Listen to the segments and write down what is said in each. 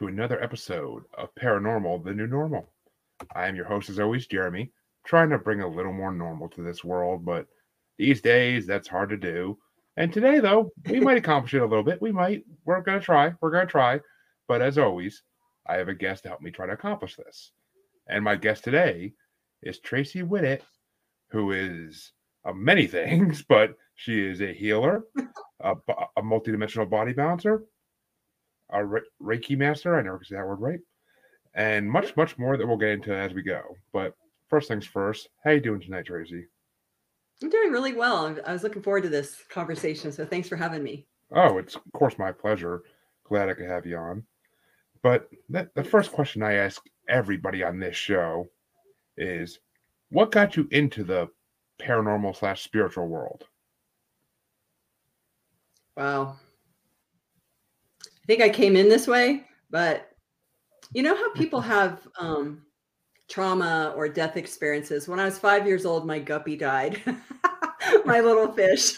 to another episode of Paranormal The New Normal. I am your host, as always, Jeremy, trying to bring a little more normal to this world, but these days that's hard to do. And today, though, we might accomplish it a little bit. We might. We're going to try. We're going to try. But as always, I have a guest to help me try to accomplish this. And my guest today is Tracey Whittet, who is uh, many things, but she is a healer, a, a multidimensional body balancer, a Re- Reiki master. I never say that word right, and much, much more that we'll get into as we go. But first things first, how you doing tonight, Tracey? I'm doing really well. I was looking forward to this conversation, so thanks for having me. Oh, it's of course my pleasure. Glad I could have you on. But the, the first question I ask everybody on this show is, what got you into the paranormal slash spiritual world? Wow. I think I came in this way, but you know how people have um, trauma or death experiences? When I was five years old, my guppy died, my little fish.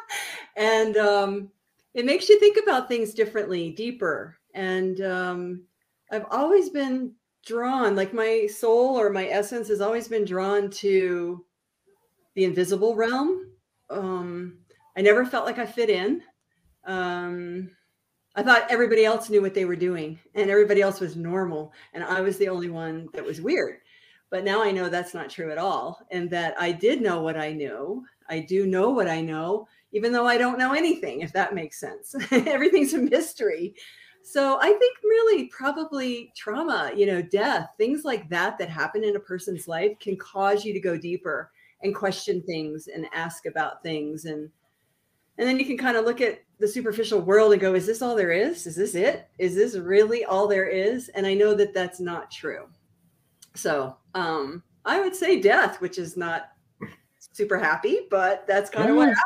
and um, it makes you think about things differently, deeper. And um, I've always been drawn, like my soul or my essence has always been drawn to the invisible realm. Um, I never felt like I fit in. Um, I thought everybody else knew what they were doing and everybody else was normal. And I was the only one that was weird. But now I know that's not true at all. And that I did know what I knew. I do know what I know, even though I don't know anything, if that makes sense. Everything's a mystery. So I think really probably trauma, you know, death, things like that that happen in a person's life can cause you to go deeper and question things and ask about things and and then you can kind of look at the superficial world and go is this all there is? Is this it? Is this really all there is? And i know that that's not true. So um i would say death which is not super happy but that's kind yeah. of what happened.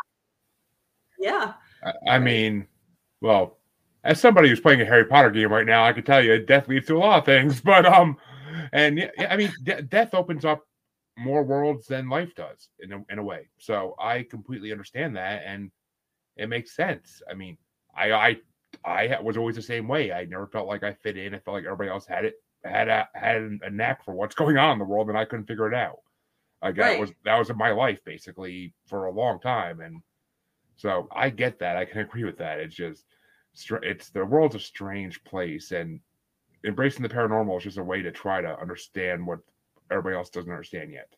yeah. I, mean well as somebody who's playing a harry potter game right now i can tell you death leads to a lot of things but um and yeah, i mean de- death opens up more worlds than life does in a, in a way. So i completely understand that and it makes sense. I mean, I I I was always the same way. I never felt like I fit in. I felt like everybody else had it had a had a knack for what's going on in the world, and I couldn't figure it out. Like right. that was that was in my life basically for a long time, and so I get that. I can agree with that. It's just it's the world's a strange place, and embracing the paranormal is just a way to try to understand what everybody else doesn't understand yet.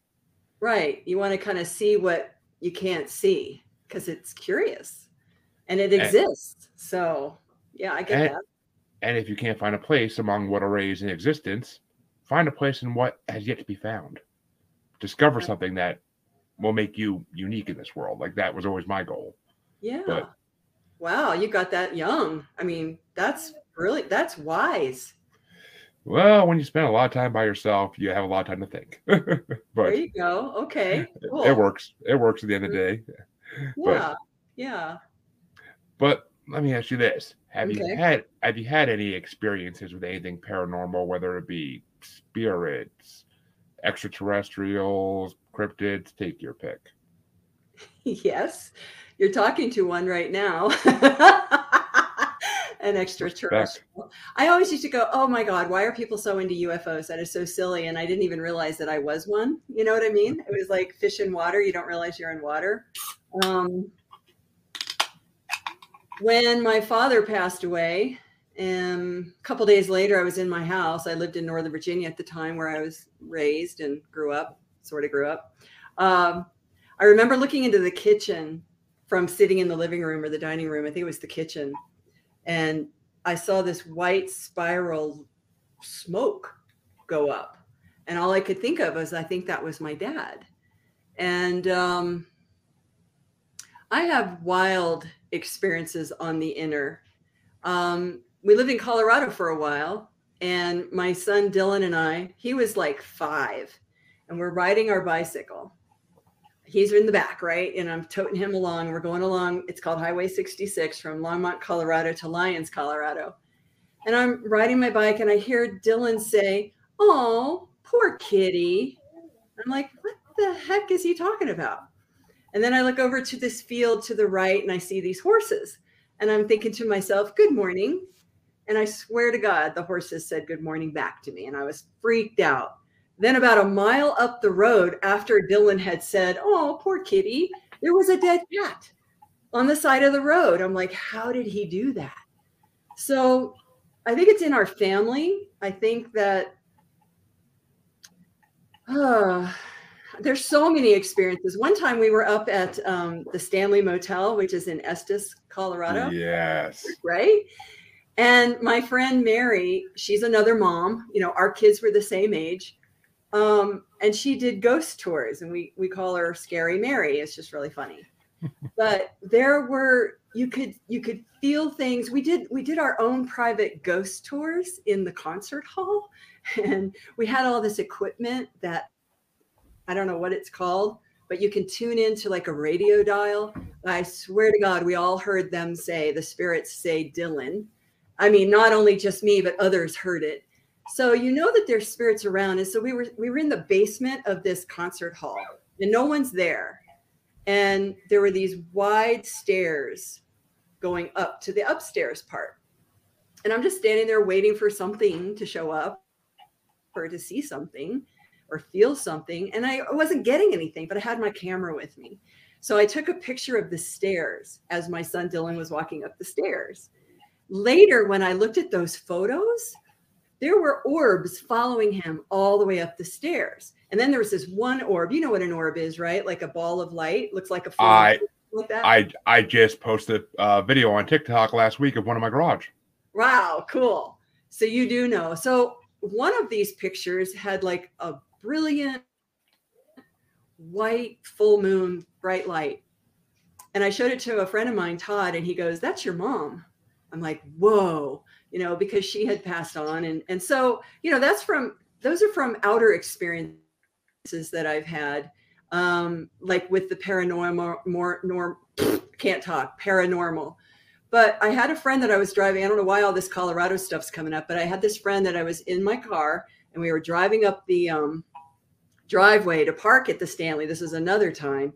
Right. You want to kind of see what you can't see because it's curious and it exists. And, so yeah, I get and, that. And if you can't find a place among what arrays in existence, find a place in what has yet to be found. Discover yeah. something that will make you unique in this world. Like that was always my goal. Yeah. But, wow, you got that young. I mean, that's really that's wise. Well, when you spend a lot of time by yourself, you have a lot of time to think. but there you go. Okay. Cool. It works. It works at the end of the mm-hmm. day. Yeah. But, yeah. But let me ask you this: Have okay. you had have you had any experiences with anything paranormal, whether it be spirits, extraterrestrials, cryptids? Take your pick. Yes, you're talking to one right now. An extraterrestrial. I always used to go, "Oh my God, why are people so into UFOs? That is so silly." And I didn't even realize that I was one. You know what I mean? It was like fish in water. You don't realize you're in water. Um, when my father passed away, and a couple days later, I was in my house. I lived in Northern Virginia at the time where I was raised and grew up, sort of grew up. Um, I remember looking into the kitchen from sitting in the living room or the dining room. I think it was the kitchen. And I saw this white spiral smoke go up. And all I could think of was, I think that was my dad. And um, I have wild experiences on the inner. Um, we lived in Colorado for a while, and my son Dylan and I, he was like five, and we're riding our bicycle. He's in the back, right? And I'm toting him along. We're going along. It's called Highway 66 from Longmont, Colorado to Lyons, Colorado. And I'm riding my bike, and I hear Dylan say, Oh, poor kitty. I'm like, What the heck is he talking about? And then I look over to this field to the right and I see these horses. And I'm thinking to myself, good morning. And I swear to God, the horses said good morning back to me, and I was freaked out. Then, about a mile up the road, after Dylan had said, Oh, poor kitty, there was a dead cat on the side of the road. I'm like, How did he do that? So I think it's in our family. I think that uh, there's so many experiences. One time we were up at um, the Stanley Motel, which is in Estes, Colorado. Yes. Right. And my friend Mary, she's another mom. You know, our kids were the same age. Um, and she did ghost tours, and we we call her Scary Mary. It's just really funny. but there were you could you could feel things. We did we did our own private ghost tours in the concert hall, and we had all this equipment that I don't know what it's called, but you can tune into like a radio dial. I swear to God, we all heard them say the spirits say Dylan. I mean, not only just me, but others heard it. So you know that there's spirits around. And so we were we were in the basement of this concert hall, and no one's there. And there were these wide stairs going up to the upstairs part. And I'm just standing there waiting for something to show up or to see something or feel something. And I wasn't getting anything, but I had my camera with me. So I took a picture of the stairs as my son Dylan was walking up the stairs. Later, when I looked at those photos, there were orbs following him all the way up the stairs. And then there was this one orb. You know what an orb is, right? Like a ball of light, looks like a I, like I I just posted a uh, video on TikTok last week of one of my garage. Wow, cool. So you do know. So one of these pictures had like a brilliant white full moon bright light. And I showed it to a friend of mine, Todd, and he goes, That's your mom. I'm like, Whoa, you know, because she had passed on. And, and so, you know, that's from, those are from outer experiences that I've had, um, like with the paranormal, more, norm, can't talk, paranormal. But I had a friend that I was driving. I don't know why all this Colorado stuff's coming up, but I had this friend that I was in my car and we were driving up the um, driveway to park at the Stanley. This is another time.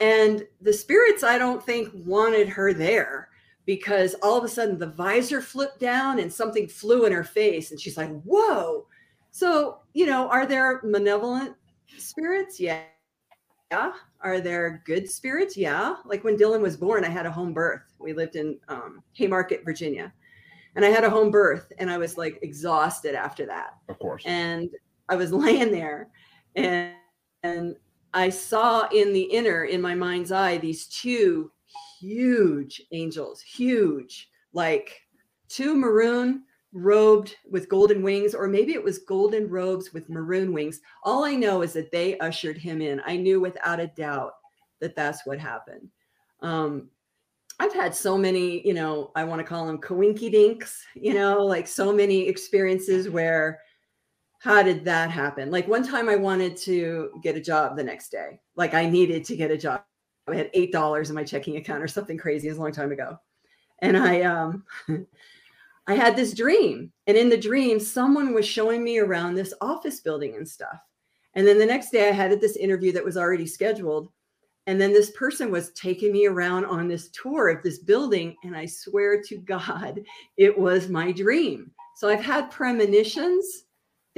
And the spirits, I don't think, wanted her there because all of a sudden the visor flipped down and something flew in her face. And she's like, whoa. So, you know, are there malevolent spirits? Yeah. Yeah. Are there good spirits? Yeah. Like when Dylan was born, I had a home birth. We lived in um, Haymarket, Virginia. And I had a home birth and I was like exhausted after that. Of course. And I was laying there and, and I saw in the inner, in my mind's eye, these two huge angels, huge, like two maroon robed with golden wings, or maybe it was golden robes with maroon wings. All I know is that they ushered him in. I knew without a doubt that that's what happened. Um, I've had so many, you know, I want to call them coinky dinks, you know, like so many experiences where how did that happen? Like one time I wanted to get a job the next day. Like I needed to get a job. I had eight dollars in my checking account or something crazy. It was a long time ago. And I um I had this dream. And in the dream, someone was showing me around this office building and stuff. And then the next day I had this interview that was already scheduled. And then this person was taking me around on this tour of this building. And I swear to God, it was my dream. So I've had premonitions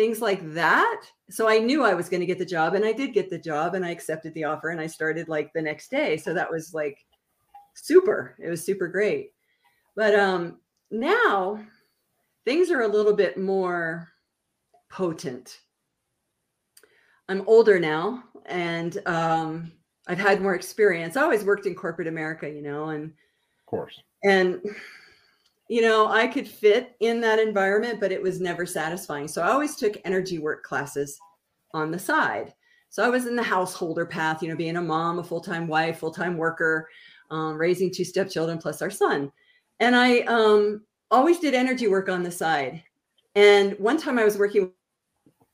things like that. So I knew I was going to get the job and I did get the job and I accepted the offer and I started like the next day. So that was like super. It was super great. But um now things are a little bit more potent. I'm older now and um I've had more experience. I always worked in corporate America, you know, and of course. And you know, I could fit in that environment, but it was never satisfying. So I always took energy work classes on the side. So I was in the householder path, you know, being a mom, a full time wife, full time worker, um, raising two stepchildren plus our son. And I um, always did energy work on the side. And one time I was working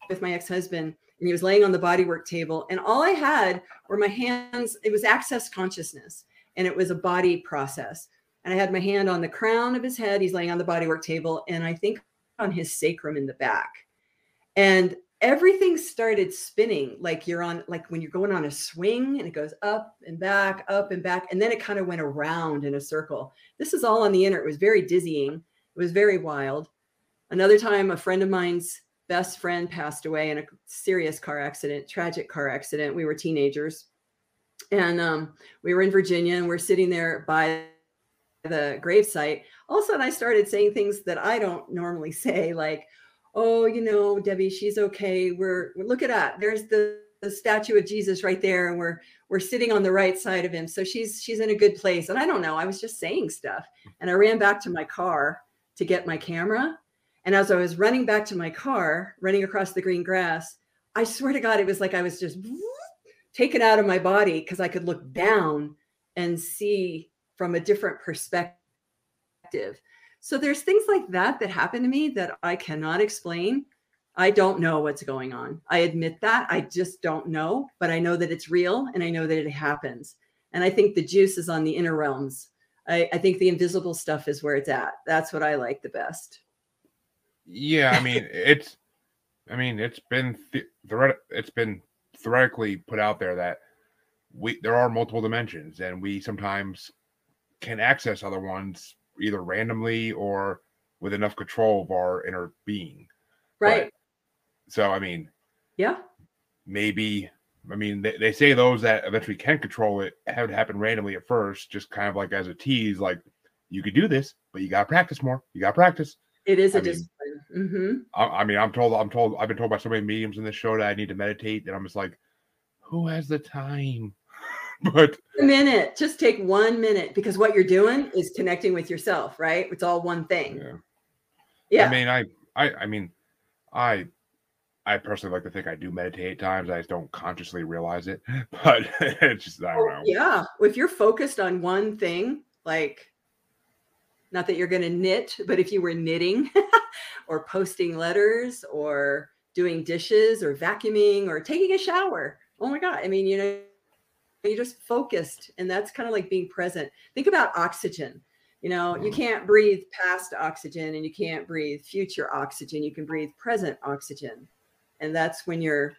with my ex husband and he was laying on the bodywork table. And all I had were my hands, it was access consciousness and it was a body process and I had my hand on the crown of his head. He's laying on the bodywork table, and I think on his sacrum in the back. And everything started spinning like you're on, like when you're going on a swing and it goes up and back, up and back. And then it kind of went around in a circle. This is all on the inner. It was very dizzying. It was very wild. Another time, a friend of mine's best friend passed away in a serious car accident, tragic car accident. We were teenagers. And um, we were in Virginia and we're sitting there by the gravesite. All of a sudden, I started saying things that I don't normally say, like, oh, you know, Debbie, she's okay. We're, look at that. There's the, the statue of Jesus right there. And we're, we're sitting on the right side of him. So she's, she's in a good place. And I don't know. I was just saying stuff. And I ran back to my car to get my camera. And as I was running back to my car, running across the green grass, I swear to God, it was like I was just taken out of my body because I could look down and see from a different perspective. So there's things like that that happen to me that I cannot explain. I don't know what's going on. I admit that. I just don't know, but I know that it's real and I know that it happens. And I think the juice is on the inner realms. I, I think the invisible stuff is where it's at. That's what I like the best. Yeah, I mean, it's, I mean, it's been th- it's been theoretically put out there that we there are multiple dimensions, and we sometimes can access other ones either randomly or with enough control of our inner being. Right. But, so, I mean, yeah, maybe. I mean, they, they say those that eventually can control it have happen randomly at first, just kind of like as a tease, like you could do this, but you got to practice more. You got to practice. It is a I. Mean, mm-hmm. I, I, mean, I'm told, I'm told, I've been told by so many mediums in this show that I need to meditate, and I'm just like, who has the time? but a minute, just take one minute because what you're doing is connecting with yourself, right? It's all one thing. Yeah. Yeah. I mean, I, I, I mean, I, I personally like to think I do meditate at times. I just don't consciously realize it, but it's just I don't oh, know. Yeah, if you're focused on one thing, like not that you're going to knit, but if you were knitting or posting letters or doing dishes or vacuuming or taking a shower, oh my god! I mean, you know, you're just focused, and that's kind of like being present. Think about oxygen. You know, you mm. can't breathe past oxygen and you can't breathe future oxygen. You can breathe present oxygen. And that's when you're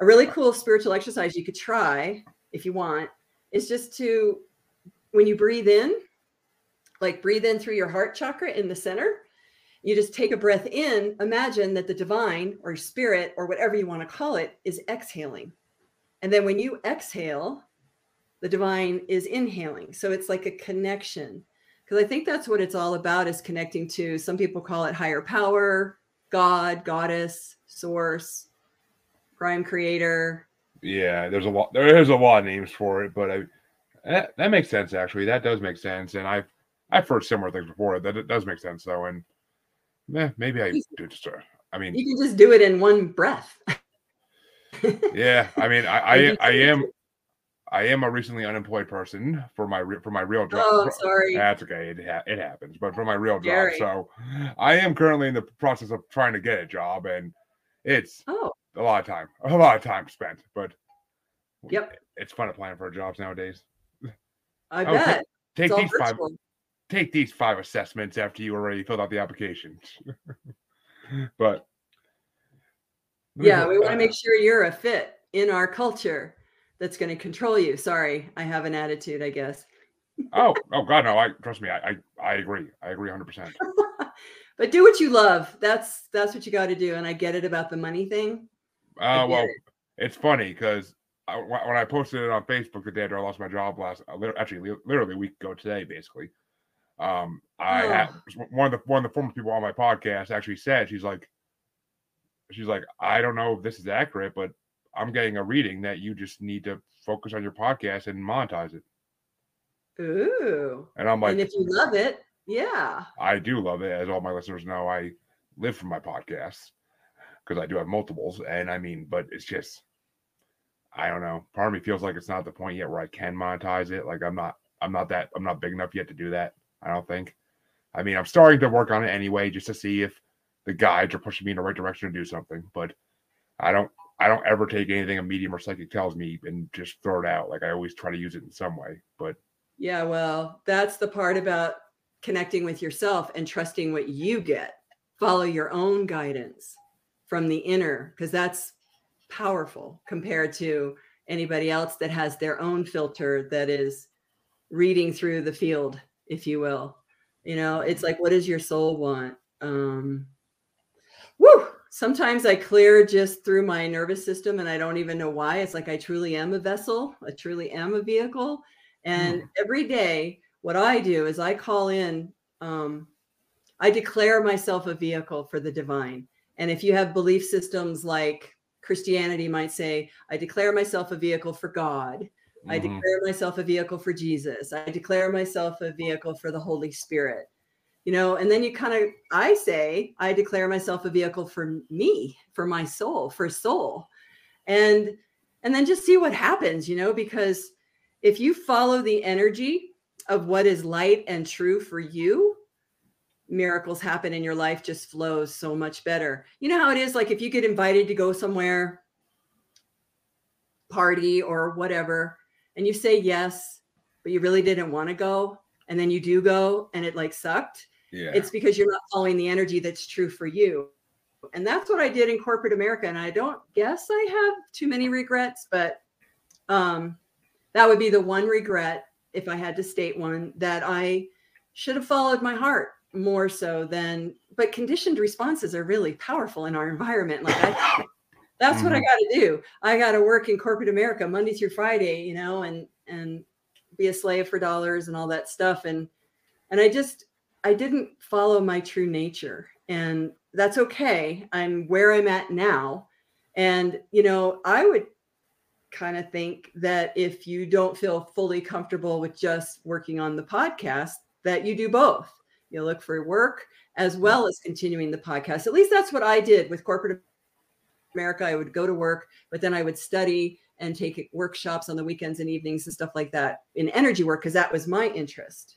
a really cool spiritual exercise you could try if you want is just to, when you breathe in, like breathe in through your heart chakra in the center. You just take a breath in. Imagine that the divine or spirit or whatever you want to call it is exhaling. And then when you exhale, the divine is inhaling. So it's like a connection. Because I think that's what it's all about is connecting to some people call it higher power, God, goddess, source, prime creator. Yeah, there's a lot there is a lot of names for it, but I that, that makes sense actually. That does make sense. And I've I've heard similar things before. That it does make sense though. And maybe I do just uh, I mean you can just do it in one breath. yeah, I mean I I, I am I am a recently unemployed person for my for my real job. Oh, sorry. That's okay. It ha- it happens, but for my real job. So I am currently in the process of trying to get a job, and it's oh. a lot of time, a lot of time spent. But yep, it's fun applying for jobs nowadays. I oh, bet. Take, take these five. Take these five assessments after you already filled out the application. but yeah, we want to make sure you're a fit in our culture that's going to control you. Sorry, I have an attitude, I guess. oh, oh God, no! I trust me. I I, I agree. I agree, hundred percent. But do what you love. That's that's what you got to do. And I get it about the money thing. Uh, well, it. it's funny because when I posted it on Facebook the day after I lost my job last, uh, actually literally a week ago today, basically. Um, I oh. had one of the one of the former people on my podcast actually said she's like, she's like, I don't know if this is accurate, but I'm getting a reading that you just need to focus on your podcast and monetize it. Ooh. And I'm like, and if you love it, yeah. I do love it. As all my listeners know, I live for my podcasts because I do have multiples. And I mean, but it's just, I don't know. Part of me feels like it's not the point yet where I can monetize it. Like I'm not, I'm not that, I'm not big enough yet to do that. I don't think. I mean, I'm starting to work on it anyway, just to see if the guides are pushing me in the right direction to do something. But I don't, I don't ever take anything a medium or psychic tells me and just throw it out. Like I always try to use it in some way. But yeah, well, that's the part about connecting with yourself and trusting what you get. Follow your own guidance from the inner, because that's powerful compared to anybody else that has their own filter that is reading through the field, if you will. You know, it's like, what does your soul want? Um, woo! Sometimes I clear just through my nervous system and I don't even know why. It's like I truly am a vessel, I truly am a vehicle. And mm. every day, what I do is I call in, um, I declare myself a vehicle for the divine. And if you have belief systems like Christianity might say, I declare myself a vehicle for God. Mm-hmm. I declare myself a vehicle for Jesus. I declare myself a vehicle for the Holy Spirit. You know, and then you kind of, I say, I declare myself a vehicle for me, for my soul, for soul. And, and then just see what happens, you know, because if you follow the energy of what is light and true for you, miracles happen in your life just flows so much better. You know how it is like if you get invited to go somewhere party or whatever and you say yes, but you really didn't want to go and then you do go and it like sucked. Yeah. It's because you're not following the energy that's true for you. And that's what I did in corporate America and I don't guess I have too many regrets, but um that would be the one regret if I had to state one that I should have followed my heart more so than but conditioned responses are really powerful in our environment like I, that's mm-hmm. what i mm-hmm. got to do i got to work in corporate america monday through friday you know and and be a slave for dollars and all that stuff and and i just i didn't follow my true nature and that's okay i'm where i'm at now and you know i would kind of think that if you don't feel fully comfortable with just working on the podcast that you do both you look for work as well as continuing the podcast. At least that's what I did with corporate America. I would go to work, but then I would study and take workshops on the weekends and evenings and stuff like that in energy work because that was my interest.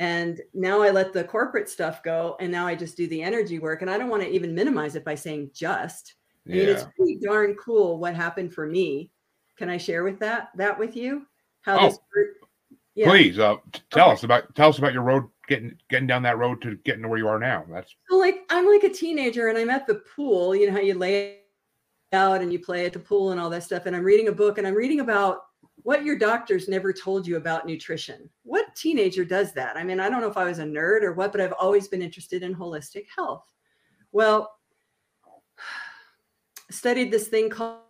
And now I let the corporate stuff go and now I just do the energy work. And I don't want to even minimize it by saying just. I mean, it's pretty darn cool what happened for me. Can I share with that that with you? How oh, this yeah. please uh, tell okay. us about tell us about your road getting getting down that road to getting to where you are now. That's so like I'm like a teenager and I'm at the pool. You know how you lay out and you play at the pool and all that stuff. And I'm reading a book and I'm reading about what your doctors never told you about nutrition. What teenager does that? I mean, I don't know if I was a nerd or what, but I've always been interested in holistic health. Well, studied this thing called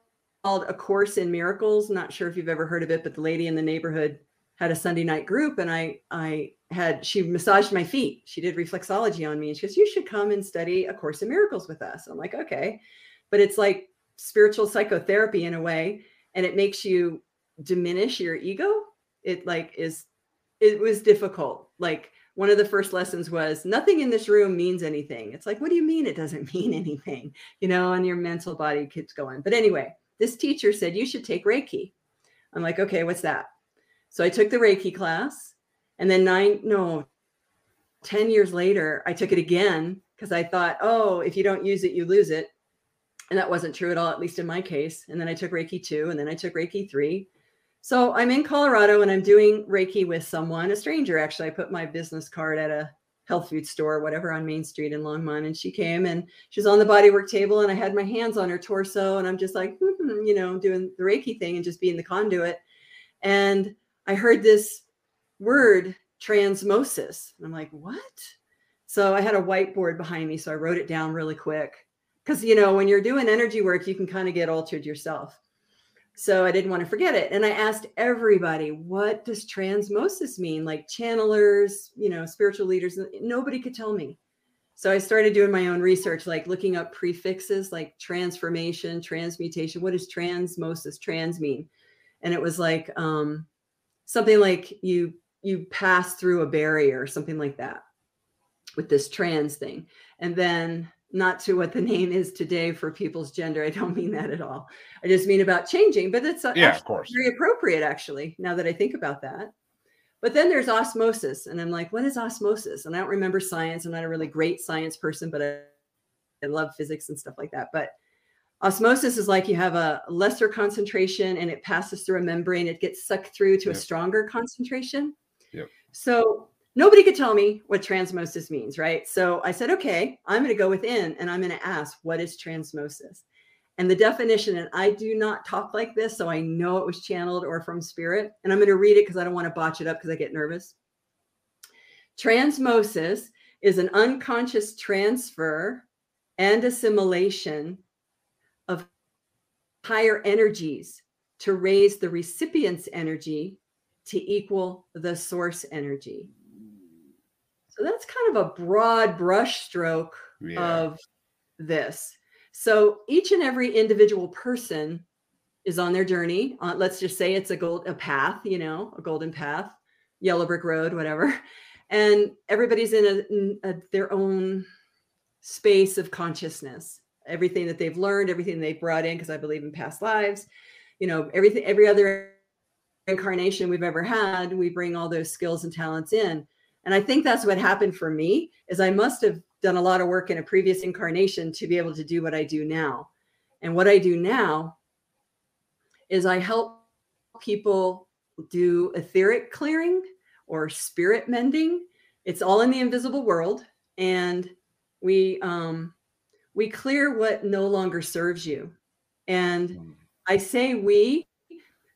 called A Course in Miracles. Not sure if you've ever heard of it, but the lady in the neighborhood had a Sunday night group and I I had she massaged my feet. She did reflexology on me and she goes, "You should come and study a course in miracles with us." I'm like, "Okay." But it's like spiritual psychotherapy in a way and it makes you diminish your ego. It like is it was difficult. Like one of the first lessons was nothing in this room means anything. It's like, what do you mean it doesn't mean anything? You know, and your mental body keeps going. But anyway, this teacher said you should take Reiki. I'm like, okay, what's that? So I took the Reiki class and then nine, no, 10 years later, I took it again because I thought, oh, if you don't use it, you lose it. And that wasn't true at all, at least in my case. And then I took Reiki two and then I took Reiki three. So I'm in Colorado and I'm doing Reiki with someone, a stranger actually. I put my business card at a health food store, whatever, on Main Street in Longmont. And she came and she's on the bodywork table and I had my hands on her torso and I'm just like, hmm, hmm, you know, doing the Reiki thing and just being the conduit. And I heard this word transmosis. I'm like, what? So I had a whiteboard behind me. So I wrote it down really quick. Because, you know, when you're doing energy work, you can kind of get altered yourself. So I didn't want to forget it. And I asked everybody, what does transmosis mean? Like channelers, you know, spiritual leaders. Nobody could tell me. So I started doing my own research, like looking up prefixes like transformation, transmutation. What does transmosis, trans mean? And it was like, um, something like you you pass through a barrier something like that with this trans thing and then not to what the name is today for people's gender i don't mean that at all i just mean about changing but it's yeah of course very appropriate actually now that i think about that but then there's osmosis and i'm like what is osmosis and i don't remember science i'm not a really great science person but i, I love physics and stuff like that but Osmosis is like you have a lesser concentration and it passes through a membrane. It gets sucked through to yep. a stronger concentration. Yep. So nobody could tell me what transmosis means, right? So I said, okay, I'm going to go within and I'm going to ask, what is transmosis? And the definition, and I do not talk like this, so I know it was channeled or from spirit. And I'm going to read it because I don't want to botch it up because I get nervous. Transmosis is an unconscious transfer and assimilation of higher energies to raise the recipient's energy to equal the source energy. So that's kind of a broad brushstroke yeah. of this. So each and every individual person is on their journey. Uh, let's just say it's a gold a path, you know, a golden path, yellow brick road, whatever. And everybody's in, a, in a, their own space of consciousness. Everything that they've learned, everything they've brought in, because I believe in past lives, you know, everything, every other incarnation we've ever had, we bring all those skills and talents in. And I think that's what happened for me is I must have done a lot of work in a previous incarnation to be able to do what I do now. And what I do now is I help people do etheric clearing or spirit mending. It's all in the invisible world and we um we clear what no longer serves you. And hmm. I say we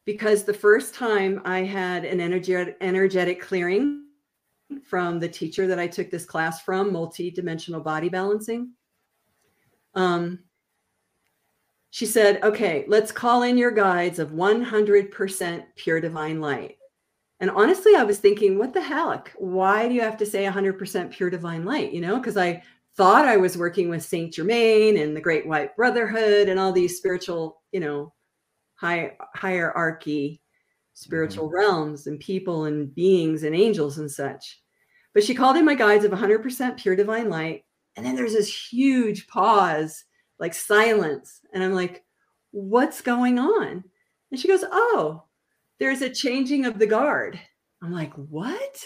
because the first time I had an energetic energetic clearing from the teacher that I took this class from, multi-dimensional body balancing. Um, she said, okay, let's call in your guides of 100% pure divine light. And honestly, I was thinking, what the heck? Why do you have to say 100% pure divine light? You know, because I thought I was working with Saint Germain and the Great White Brotherhood and all these spiritual, you know, high hierarchy spiritual mm-hmm. realms and people and beings and angels and such. But she called in my guides of 100% pure divine light. And then there's this huge pause, like silence. And I'm like, what's going on? And she goes, oh, there's a changing of the guard. I'm like, what?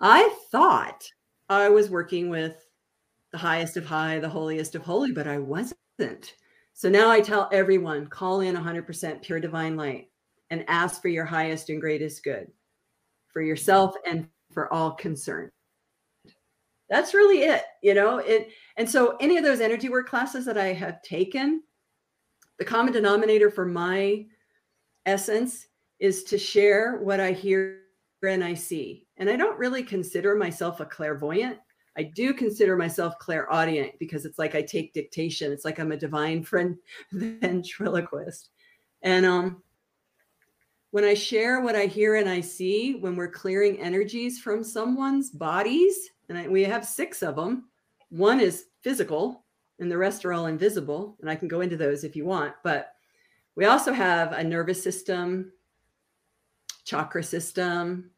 I thought I was working with the highest of high, the holiest of holy, but I wasn't. So now I tell everyone call in 100% pure divine light and ask for your highest and greatest good for yourself and for all concerned. That's really it, you know. It and so any of those energy work classes that I have taken, the common denominator for my essence is to share what I hear and I see. And I don't really consider myself a clairvoyant. I do consider myself clairaudient because it's like I take dictation. It's like I'm a divine friend ventriloquist. And um when I share what I hear and I see when we're clearing energies from someone's bodies, and I, we have six of them. One is physical, and the rest are all invisible. And I can go into those if you want. But we also have a nervous system, chakra system,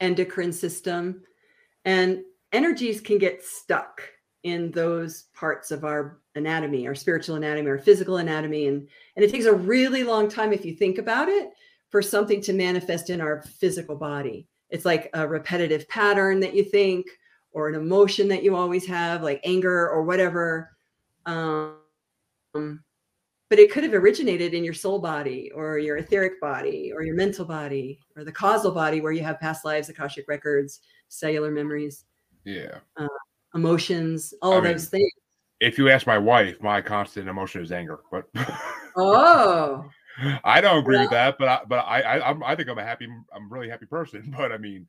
endocrine system, and energies can get stuck in those parts of our anatomy, our spiritual anatomy, our physical anatomy. And, and it takes a really long time, if you think about it, for something to manifest in our physical body. It's like a repetitive pattern that you think, or an emotion that you always have, like anger or whatever. Um, but it could have originated in your soul body or your etheric body or your mental body or the causal body where you have past lives, Akashic records, cellular memories. Yeah. Uh, emotions, all I those mean, things. If you ask my wife, my constant emotion is anger. But oh, I don't agree with that, but I, but I, I I'm, I think I'm a happy, I'm a really happy person. But I mean,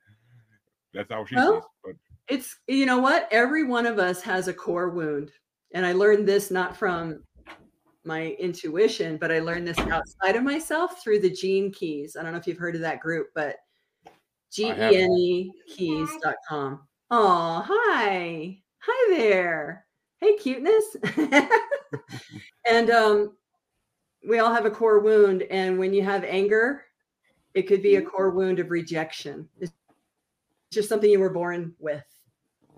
that's how she well, sees. But it's you know what, every one of us has a core wound, and I learned this not from my intuition, but I learned this outside of myself through the Gene Keys. I don't know if you've heard of that group, but G E N E keys.com. Oh, hi. Hi there. Hey, cuteness. and um, we all have a core wound. And when you have anger, it could be a mm-hmm. core wound of rejection. It's just something you were born with.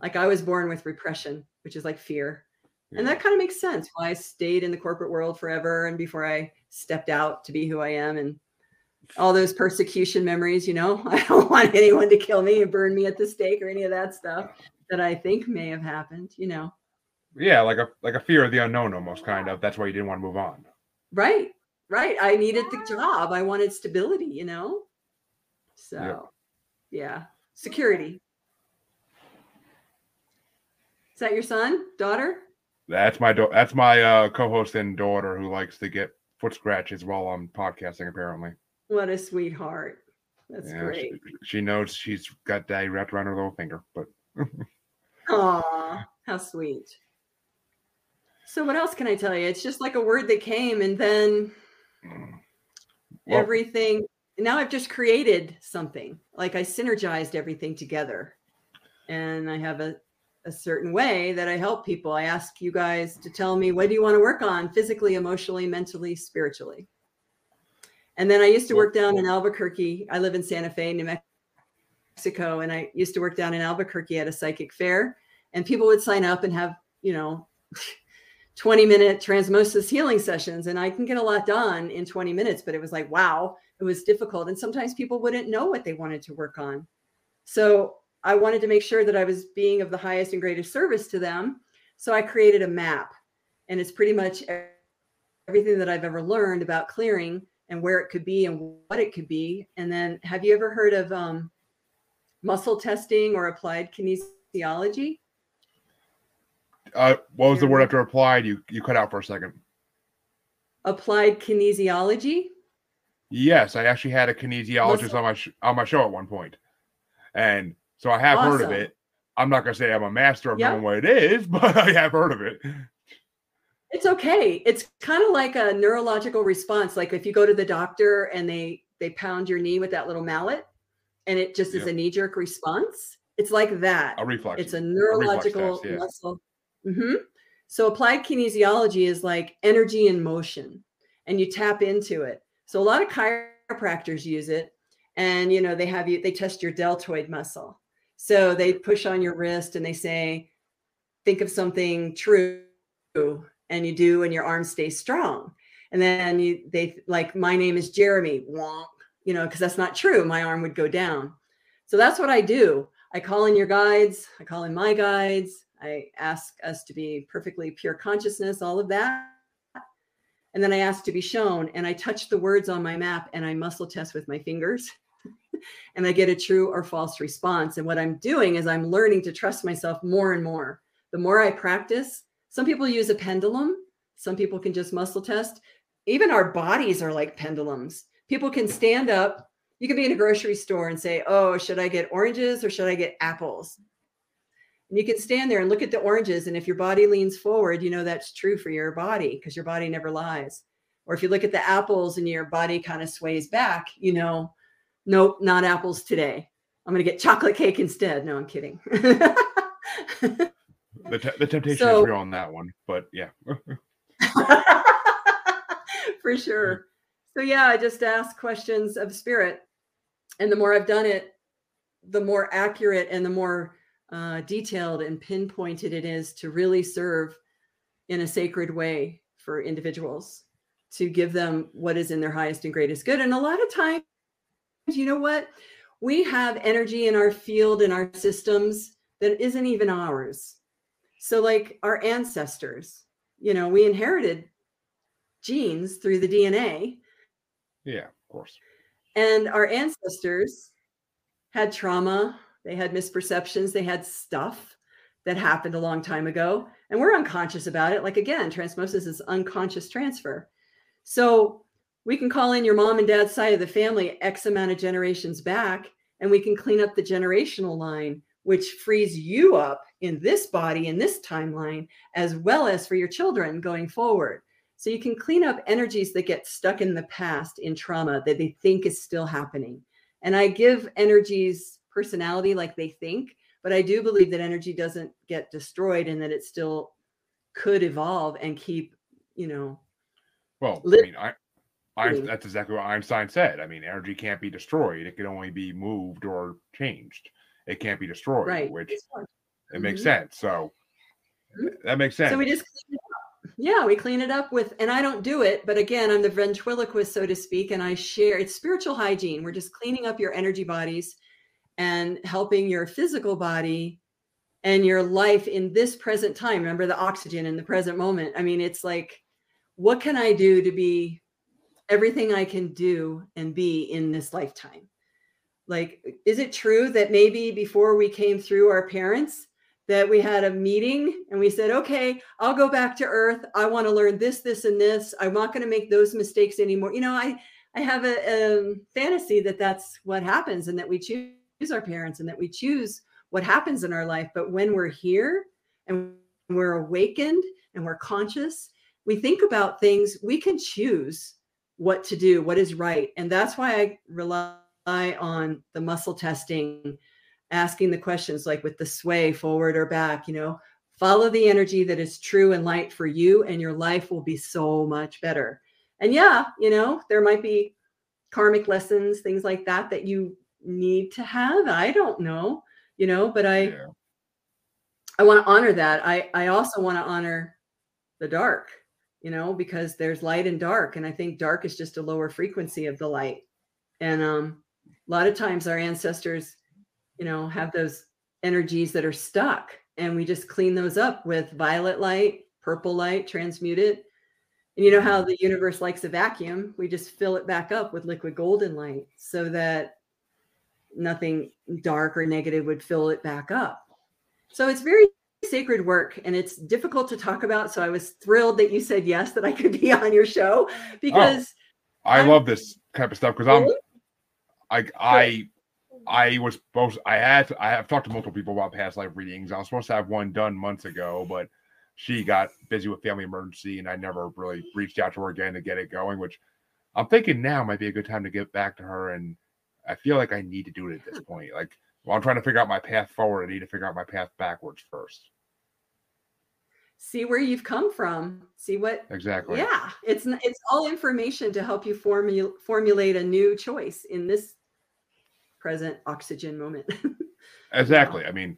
Like I was born with repression, which is like fear. Yeah. And that kind of makes sense why I stayed in the corporate world forever and before I stepped out to be who I am and all those persecution memories, you know. I don't want anyone to kill me and burn me at the stake or any of that stuff that I think may have happened, you know. Yeah, like a like a fear of the unknown almost kind of. That's why you didn't want to move on. Right. Right. I needed the job. I wanted stability, you know. So, yeah. Security. Is that your son, daughter? That's my do- that's my uh, co-host and daughter who likes to get foot scratches while I'm podcasting apparently. What a sweetheart. That's yeah, great. She, she, knows she's got daddy wrapped around her little finger, but Aw, how sweet. So what else can I tell you? It's just like a word that came and then Well- everything now I've just created something. Like I synergized everything together. And I have a a certain way that I help people. I ask you guys to tell me what do you want to work on physically, emotionally, mentally, spiritually. And then I used to work down in Albuquerque. I live in Santa Fe, New Mexico, and I used to work down in Albuquerque at a psychic fair. And people would sign up and have, you know, 20 minute transmosis healing sessions. And I can get a lot done in 20 minutes, but it was like, wow, it was difficult. And sometimes people wouldn't know what they wanted to work on. So I wanted to make sure that I was being of the highest and greatest service to them. So I created a map, and it's pretty much everything that I've ever learned about clearing and where it could be and what it could be. And then, have you ever heard of um, muscle testing or applied kinesiology? Uh, what was the word after applied? You you cut out for a second. Applied kinesiology. Yes, I actually had a kinesiologist on my sh- on my show at one point, and so I have heard of it. I'm not gonna say I'm a master of Yeah. knowing what it is, but I have heard of it. It's okay. It's kind of like a neurological response. Like if you go to the doctor and they they pound your knee with that little mallet, and it just is a knee jerk response. It's like that. A reflex. It's a neurological test, yeah. muscle. Mhm. So applied kinesiology is like energy in motion, and you tap into it. So a lot of chiropractors use it, and you know they have you they test your deltoid muscle. So they push on your wrist and they say, think of something true, and you do, and your arm stays strong. And then you they like my name is Jeremy, wonk, you know, because that's not true. My arm would go down. So that's what I do. I call in your guides, I call in my guides, I ask us to be perfectly pure consciousness, all of that. And then I ask to be shown, and I touch the words on my map and I muscle test with my fingers. and I get a true or false response. And what I'm doing is I'm learning to trust myself more and more. The more I practice, some people use a pendulum, some people can just muscle test. Even our bodies are like pendulums. People can stand up you can be in a grocery store and say, Oh, should I get oranges or should I get apples? And you can stand there and look at the oranges. And if your body leans forward, you know that's true for your body because your body never lies. Or if you look at the apples and your body kind of sways back, you know, nope, not apples today. I'm going to get chocolate cake instead. No, I'm kidding. The, te- the temptation So- is real on that one, but yeah. for sure. Mm. So yeah, I just ask questions of spirit, and the more I've done it, the more accurate and the more uh, detailed and pinpointed it is to really serve in a sacred way for individuals to give them what is in their highest and greatest good. And a lot of times, you know what? We have energy in our field and our systems that isn't even ours. So, like our ancestors, you know, we inherited genes through the DNA, Yeah, of course. and our ancestors had trauma, they had misperceptions, they had stuff that happened a long time ago, and we're unconscious about it. Like, again, transmosis is unconscious transfer. So, we can call in your mom and dad's side of the family X amount of generations back, and we can clean up the generational line, which frees you up in this body, in this timeline, as well as for your children going forward. So you can clean up energies that get stuck in the past in trauma that they think is still happening. And I give energies personality like they think, but I do believe that energy doesn't get destroyed and that it still could evolve and keep, you know, Well, Lit- I mean, I, I, that's exactly what Einstein said. I mean, energy can't be destroyed; it can only be moved or changed. It can't be destroyed, right. which it makes Mhm. sense. So Mhm. that makes sense. So we just clean it up. Yeah, we clean it up with, and I don't do it, but again, I'm the ventriloquist, so to speak, and I share it's spiritual hygiene. We're just cleaning up your energy bodies and helping your physical body and your life in this present time. Remember the oxygen in the present moment. I mean, it's like, what can I do to be everything I can do and be in this lifetime? Like, is it true that maybe before we came through our parents, that we had a meeting and we said, okay, I'll go back to earth. I want to learn this, this, and this. I'm not going to make those mistakes anymore. You know, I, I have a, um fantasy that that's what happens and that we choose our parents and that we choose what happens in our life. But when we're here and we're awakened and we're conscious, we think about things, we can choose what to do, what is right. And that's why I rely on the muscle testing, asking the questions like with the sway forward or back, you know, follow the energy that is true and light for you, and your life will be so much better. And yeah, you know, there might be karmic lessons, things like that, that you need to have. I don't know, you know, but I, yeah. I want to honor that. I, I also want to honor the dark, you know, because there's light and dark. And I think dark is just a lower frequency of the light. And um, a lot of times our ancestors, you know, have those energies that are stuck and we just clean those up with violet light, purple light, transmute it. And you know how the universe likes a vacuum? We just fill it back up with liquid golden light so that nothing dark or negative would fill it back up. So it's very sacred work and it's difficult to talk about. So I was thrilled that you said yes, that I could be on your show because oh, I I'm, love this type of stuff because I'm I I I was supposed I had I have talked to multiple people about past life readings. I was supposed to have one done months ago, but she got busy with family emergency and I never really reached out to her again to get it going, which I'm thinking now might be a good time to get back to her and I feel like I need to do it at this point. Like while I'm trying to figure out my path forward, I need to figure out my path backwards first. See where you've come from. See what exactly. Yeah, it's it's all information to help you formu- formulate a new choice in this present oxygen moment. exactly. I mean,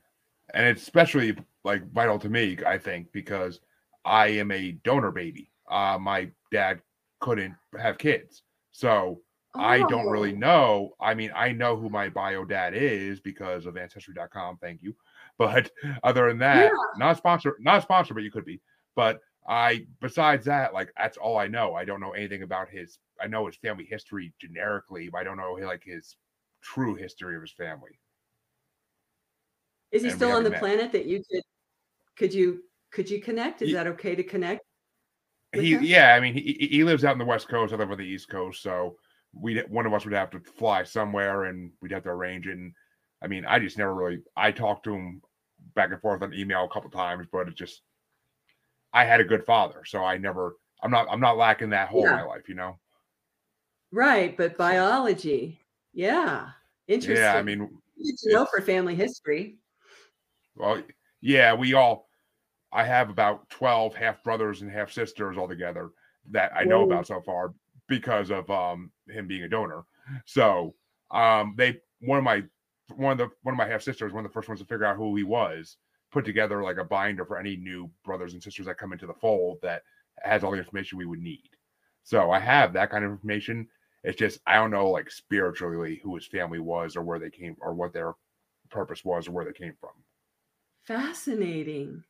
and it's especially like vital to me, I think, because I am a donor baby. Uh, my dad couldn't have kids, so oh. I don't really oh. know. I mean, I know who my bio dad is because of Ancestry.com. Thank you. But other than that, yeah. not sponsor, not sponsor, but you could be. But I, besides that, like that's all I know. I don't know anything about his. I know his family history generically, but I don't know like his true history of his family. Is he and still on the met. planet that you could could you could you connect? Is he, that okay to connect? He him? yeah, I mean he he lives out in the west coast, I live on the east coast, so we one of us would have to fly somewhere and we'd have to arrange it. And I mean, I just never really I talked to him back and forth on email a couple times, but it just I had a good father, so I never I'm not I'm not lacking that whole yeah. my life, you know. Right, but biology, yeah, interesting. Yeah, I mean, you to know for family history. Well, yeah, we all. I have about twelve half brothers and half sisters altogether that I know Whoa. about so far because of um him being a donor. So um they one of my one of the one of my half sisters, one of the first ones to figure out who he was, put together like a binder for any new brothers and sisters that come into the fold that has all the information we would need. So I have that kind of information. It's just I don't know like spiritually who his family was or where they came or what their purpose was or where they came from. Fascinating.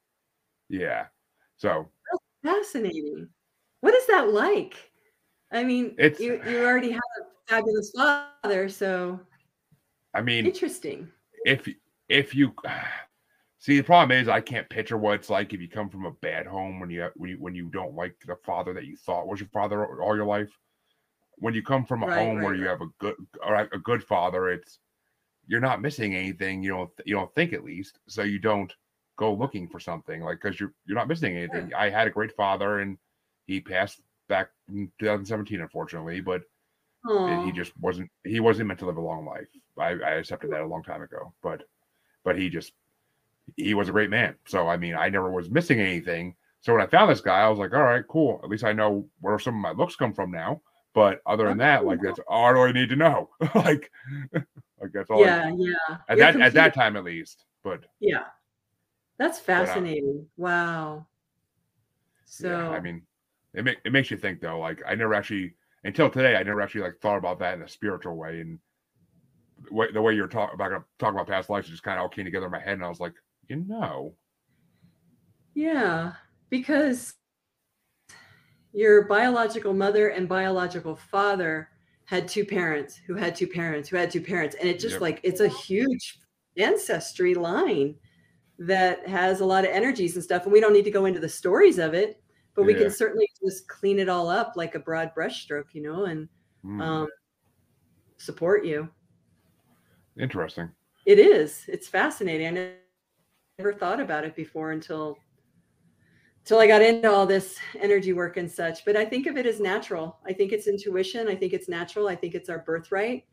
Yeah. So That's fascinating. What is that like? I mean, it's you you already have a fabulous father, so I mean interesting. If if you see the problem is I can't picture what it's like if you come from a bad home when you when you when you don't like the father that you thought was your father all your life when you come from a right, home right, where you have a good or a good father, it's you're not missing anything. You don't you don't think at least, so you don't go looking for something like because you're you're not missing anything. Yeah. I had a great father, and he passed back in 2017, unfortunately, but Aww. he just wasn't he wasn't meant to live a long life. I, I accepted that a long time ago, but but he just he was a great man. So I mean, I never was missing anything. So when I found this guy, I was like, all right, cool. At least I know where some of my looks come from now. But other than that, like that's all I need to know. like, like that's all. Yeah, I, yeah. At that at that time, at least. But yeah, that's fascinating. But, uh, wow. So yeah, I mean, it make, it makes you think though. Like I never actually until today, I never actually like thought about that in a spiritual way. And the way, the way you're talking about uh, talking about past lives just kind of all came together in my head, and I was like, you know, yeah, because your biological mother and biological father had two parents who had two parents who had two parents and it just yep. like it's a huge ancestry line that has a lot of energies and stuff and we don't need to go into the stories of it but we can certainly just clean it all up like a broad brushstroke you know and mm. um, support you interesting it is. It's fascinating. I never thought about it before until until I got into all this energy work and such. But I think of it as natural. I think it's intuition. I think it's natural. I think it's our birthright.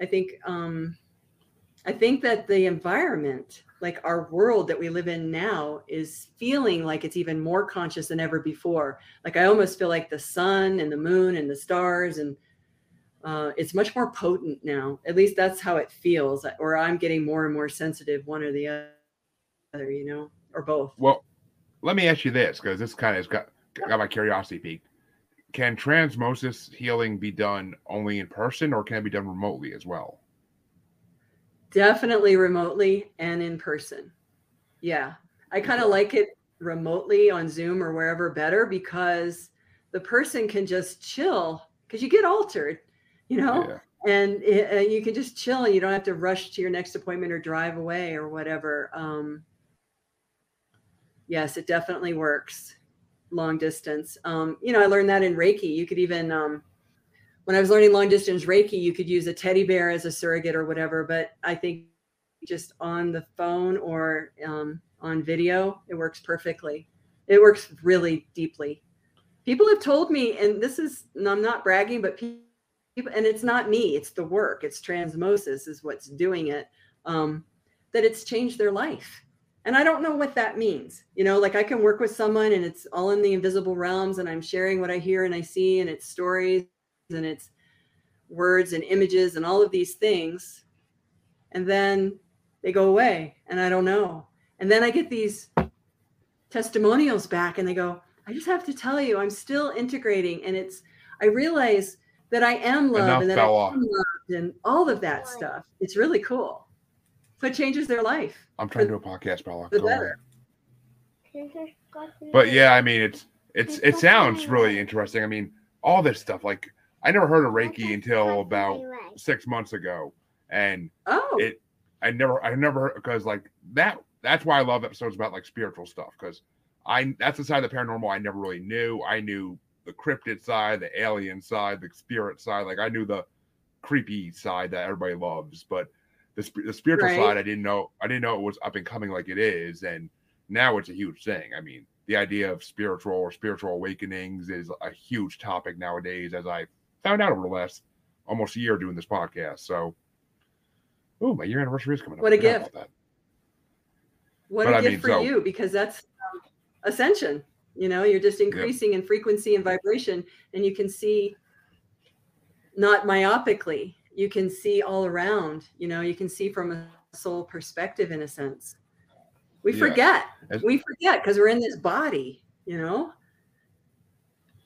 I think um, I think that the environment, like our world that we live in now, is feeling like it's even more conscious than ever before. Like I almost feel like the sun and the moon and the stars and uh, it's much more potent now. At least that's how it feels. Or I'm getting more and more sensitive, one or the other, you know, or both. Well, let me ask you this because this kind of got got my curiosity peaked. Can transmosis healing be done only in person, or can it be done remotely as well? Definitely remotely and in person. Yeah. I kind of like it remotely on Zoom or wherever better because the person can just chill because you get altered, you know, yeah. and, and, you can just chill and you don't have to rush to your next appointment or drive away or whatever. Um, yes, it definitely works long distance. Um, you know, I learned that in Reiki. You could even, um, when I was learning long distance Reiki, you could use a teddy bear as a surrogate or whatever. But I think just on the phone or um, on video, it works perfectly. It works really deeply. People have told me, and this is, I'm not bragging, but people, and it's not me, it's the work, it's transmosis is what's doing it, um, that it's changed their life. And I don't know what that means. You know, like I can work with someone and it's all in the invisible realms and I'm sharing what I hear and I see and it's stories and it's words and images and all of these things. And then they go away and I don't know. And then I get these testimonials back and they go, I just have to tell you, I'm still integrating. And it's, I realize that I am loved Enough and that I am loved and all of that stuff. It's really cool. So it changes their life. I'm trying to do a podcast, Bella. The better. But yeah, I mean, it's, it's, it sounds really interesting. I mean, all this stuff, like I never heard of Reiki until about six months ago, and oh, it I never I never because like that that's why I love episodes about like spiritual stuff because I that's the side of the paranormal I never really knew. I knew the cryptid side, the alien side, the spirit side. Like I knew the creepy side that everybody loves, but the the spiritual right. side I didn't know. I didn't know it was up and coming like it is, and now it's a huge thing. I mean, the idea of spiritual or spiritual awakenings is a huge topic nowadays, as I found out over the last almost a year doing this podcast. So, oh, my year anniversary is coming up. What a gift! What but a I gift mean, for so, you because that's um, ascension. You know, you're just increasing yeah. in frequency and vibration, and you can see not myopically. You can see all around. You know, you can see from a soul perspective in a sense. We yeah. forget. As, we forget because we're in this body. You know,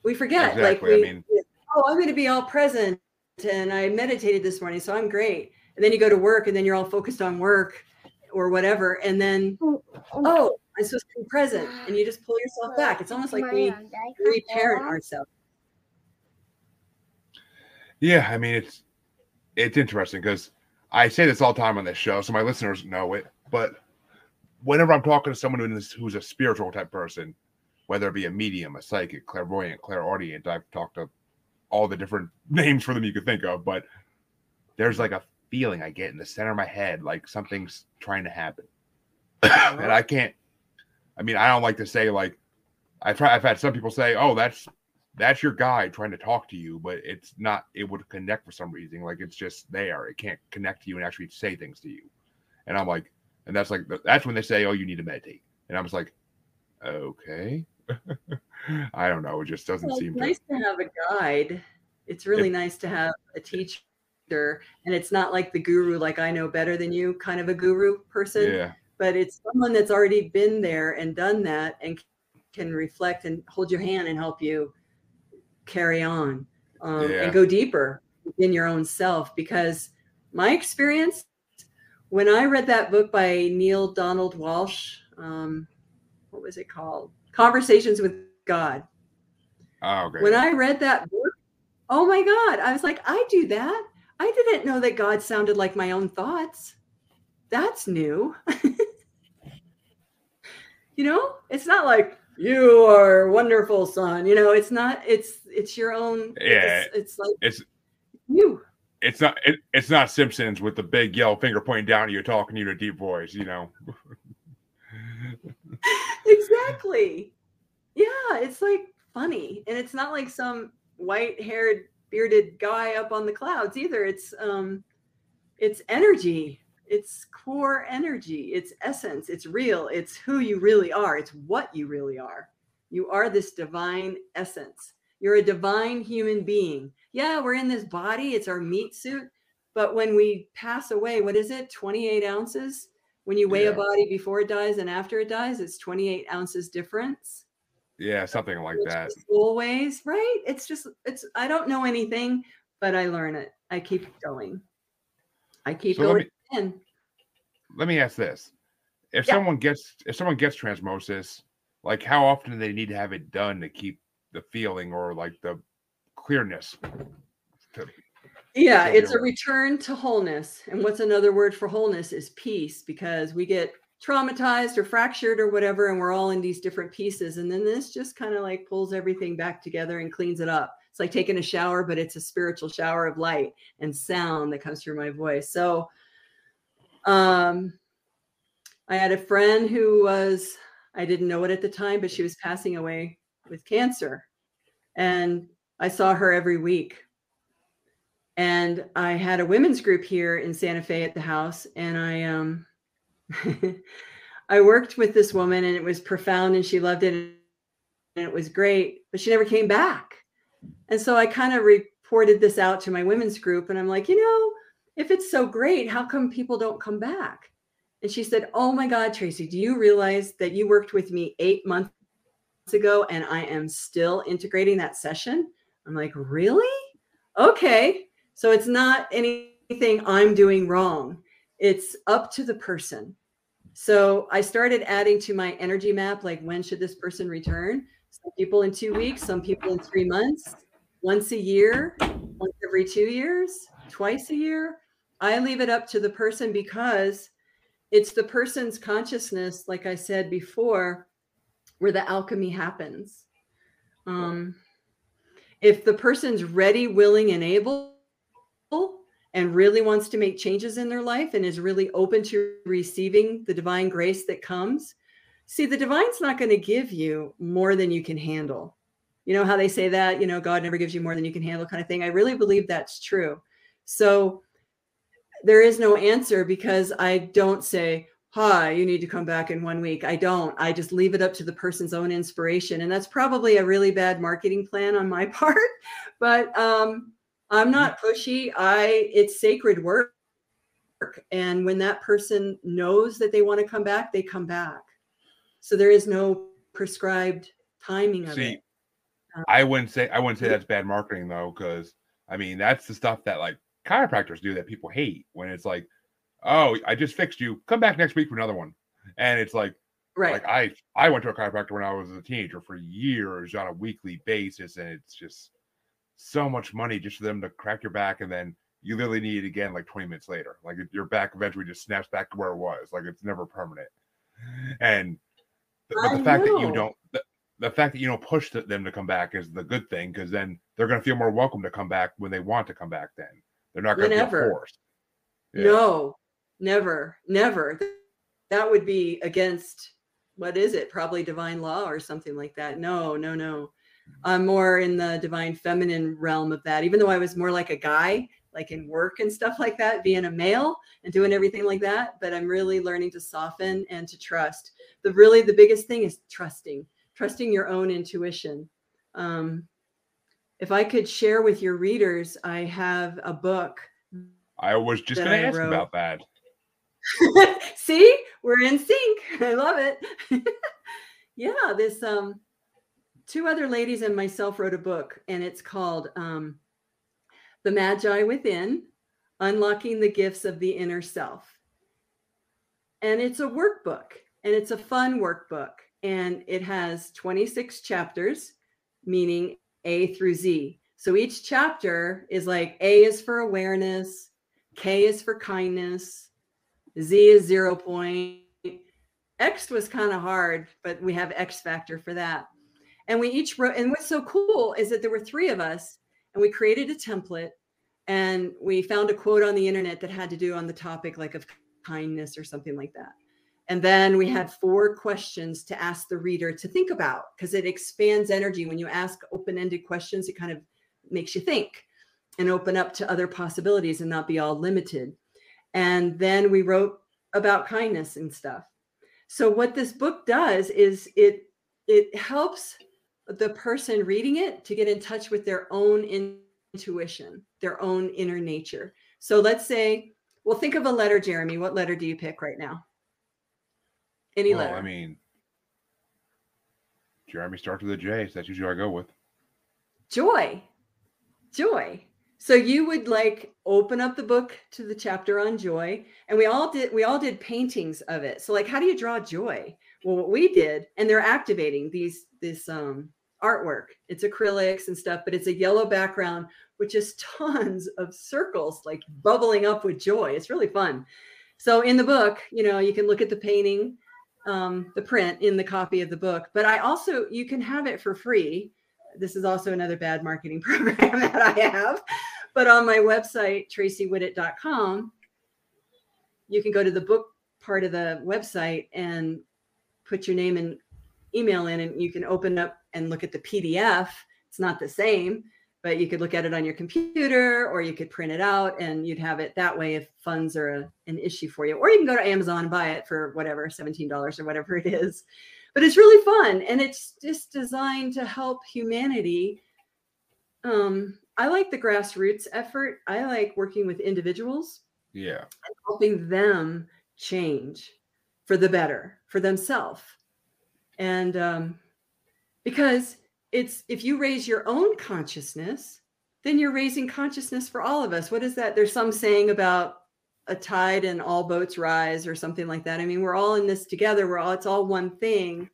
we forget. Exactly. Like we, I mean, oh, I'm going to be all present and I meditated this morning, so I'm great. And then you go to work and then you're all focused on work or whatever. And then, oh, oh I'm supposed to be present. And you just pull yourself back. It's almost like we reparent ourselves. Yeah, I mean it's it's interesting because I say this all the time on this show, so my listeners know it. But whenever I'm talking to someone who's, who's a spiritual type person, whether it be a medium, a psychic, clairvoyant, clairaudient, I've talked to all the different names for them you could think of, but there's like a feeling I get in the center of my head, like something's trying to happen. Uh-huh. and I can't, I mean, I don't like to say like, I've, tried, I've had some people say, oh, that's, that's your guide trying to talk to you, but it's not able to connect for some reason. Like it's just there. It can't connect to you and actually say things to you. And I'm like, and that's like, that's when they say, oh, you need to meditate. And I was like, okay. I don't know. It just doesn't well, seem nice to... to have a guide. It's really nice to have a teacher, and it's not like the guru, like I know better than you, kind of a guru person. Yeah. But it's someone that's already been there and done that, and can reflect and hold your hand and help you carry on um, yeah. and go deeper in your own self. Because my experience, when I read that book by Neale Donald Walsch um, what was it called? Conversations with God. Oh, okay. When I read that book, oh my God, I was like, I do that. I didn't know that God sounded like my own thoughts. That's new. you know, it's not like you are wonderful, son. You know, it's not. It's it's your own. Yeah, it's, it's like it's you. it's not it, it's not Simpsons with the big yellow finger pointing down at you, talking to you in a deep voice. You know. exactly. Yeah, it's like funny, and it's not like some white-haired, bearded guy up on the clouds either. It's um, it's energy. It's core energy. It's essence. It's real. It's who you really are. It's what you really are. You are this divine essence. You're a divine human being. Yeah, we're in this body. It's our meat suit. But when we pass away, what is it? 28 ounces? When you weigh yeah. a body before it dies and after it dies, it's 28 ounces difference. Yeah, something like that. Always, right? It's just, it's, I don't know anything, but I learn it. I keep going. I keep so going. Let me, let me ask this. If yeah. someone gets, if someone gets transmosis, like how often do they need to have it done to keep the feeling or like the clearness to, yeah it's a return to wholeness and what's another word for wholeness is peace because we get traumatized or fractured or whatever and we're all in these different pieces and then this just kind of like pulls everything back together and cleans it up. It's like taking a shower but it's a spiritual shower of light and sound that comes through my voice. So um i had a friend who was i didn't know it at the time but she was passing away with cancer and i saw her every week and i had a women's group here in santa fe at the house and i um I worked with this woman and it was profound and she loved it and it was great, but she never came back. And so I kind of reported this out to my women's group and I'm like, you know, if it's so great, how come people don't come back? And she said, Oh my God, Tracey, do you realize that you worked with me eight months ago and I am still integrating that session? I'm like, Really? Okay. So it's not anything I'm doing wrong it's up to the person. So I started adding to my energy map, like when should this person return? Some people in two weeks, some people in three months, once a year, once every two years, twice a year. I leave it up to the person because it's the person's consciousness, like I said before, where the alchemy happens. Um, if the person's ready, willing, and able, and really wants to make changes in their life and is really open to receiving the divine grace that comes, see, the divine's not going to give you more than you can handle. You know how they say that, you know, God never gives you more than you can handle, kind of thing. I really believe that's true. So there is no answer because I don't say, hi, you need to come back in one week. I don't. I just leave it up to the person's own inspiration. And that's probably a really bad marketing plan on my part. But um, I'm not pushy. I it's sacred work. And when that person knows that they want to come back, they come back. So there is no prescribed timing of See, it. Um, I wouldn't say I wouldn't say that's bad marketing though, because I mean that's the stuff that like chiropractors do that people hate when it's like, oh, I just fixed you. Come back next week for another one. And it's like, right. Like I I went to a chiropractor when I was a teenager for years on a weekly basis, and it's just so much money just for them to crack your back and then you literally need it again like 20 minutes later. Like your back eventually just snaps back to where it was. Like it's never permanent. And but the fact that you don't the, the, fact that you don't push them to come back is the good thing because then they're going to feel more welcome to come back when they want to come back. Then they're not going to feel forced. Yeah. No, never, never. That would be against what is it? Probably divine law or something like that. No, no, no. I'm more in the divine feminine realm of that, even though I was more like a guy, like in work and stuff like that, being a male and doing everything like that. But I'm really learning to soften and to trust. The really the biggest thing is trusting, trusting your own intuition. Um, if I could share with your readers, I have a book. I was just going to ask wrote. about that. See, we're in sync. I love it. yeah, this um two other ladies and myself wrote a book, and it's called um, The Magi Within Unlocking the Gifts of the Inner Self. And it's a workbook, and it's a fun workbook. And it has 26 chapters, meaning A through Z. So each chapter is like A is for awareness, K is for kindness, Z is zero point. X was kind of hard, but we have X factor for that. And we each wrote, and what's so cool is that there were three of us, and we created a template and we found a quote on the internet that had to do on the topic like of kindness or something like that. And then we had four questions to ask the reader to think about because it expands energy. When you ask open ended questions, it kind of makes you think and open up to other possibilities and not be all limited. And then we wrote about kindness and stuff. So what this book does is it it helps the person reading it to get in touch with their own intuition, their own inner nature. So let's say, well, think of a letter, Jeremy. What letter do you pick right now? Any well, letter. I mean, Jeremy starts with a J, so that's usually what I go with. Joy. Joy. So you would like open up the book to the chapter on joy, and we all did we all did paintings of it. So like, how do you draw joy? Well, what we did, and they're activating these this um artwork. It's acrylics and stuff, but it's a yellow background with just tons of circles like bubbling up with joy. It's really fun. So in the book, you know, you can look at the painting um, the print in the copy of the book. But I also, you can have it for free. This is also another bad marketing program that I have. But on my website, traceywhittet.com, you can go to the book part of the website and put your name and email in, and you can open up and look at the PDF. It's not the same, but you could look at it on your computer or you could print it out and you'd have it that way if funds are a, an issue for you or you can go to amazon and buy it for whatever $17 or whatever it is but it's really fun and it's just designed to help humanity um, i like the grassroots effort i like working with individuals Yeah. and helping them change for the better for themselves and um, because it's if you raise your own consciousness then you're raising consciousness for all of us. What is that? There's some saying about a tide and all boats rise or something like that. I mean we're all in this together. We're all it's all one thing.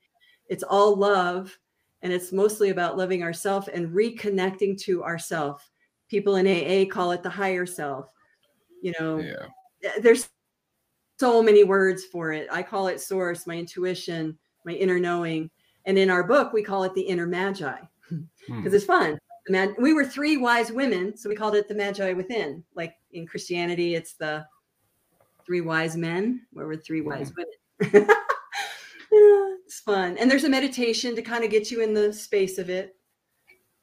It's all love. And it's mostly about loving ourselves and reconnecting to ourself. People in aa call it the higher self. You know Yeah. there's so many words for it. I call it source, my intuition, my inner knowing. And in our book, we call it the inner magi because Hmm. it's fun. We were three wise women, so we called it the magi within. Like in Christianity, it's the three wise men, where we're three wise women. Yeah, it's fun. And there's a meditation to kind of get you in the space of it.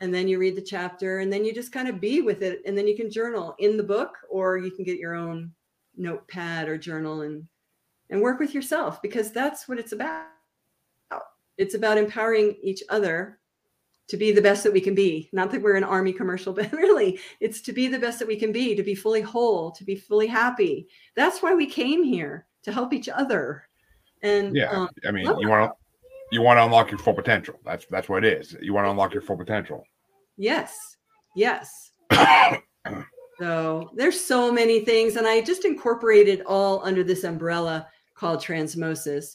And then you read the chapter and then you just kind of be with it. And then you can journal in the book or you can get your own notepad or journal and and work with yourself because that's what it's about. It's about empowering each other to be the best that we can be. Not that we're an army commercial, but really, it's to be the best that we can be, to be fully whole, to be fully happy. That's why we came here to help each other. And Yeah. um, I mean, you want to you want to unlock your full potential. That's that's what it is. You want to unlock your full potential. yes, yes. So there's so many things, and I just incorporated all under this umbrella called transmosis.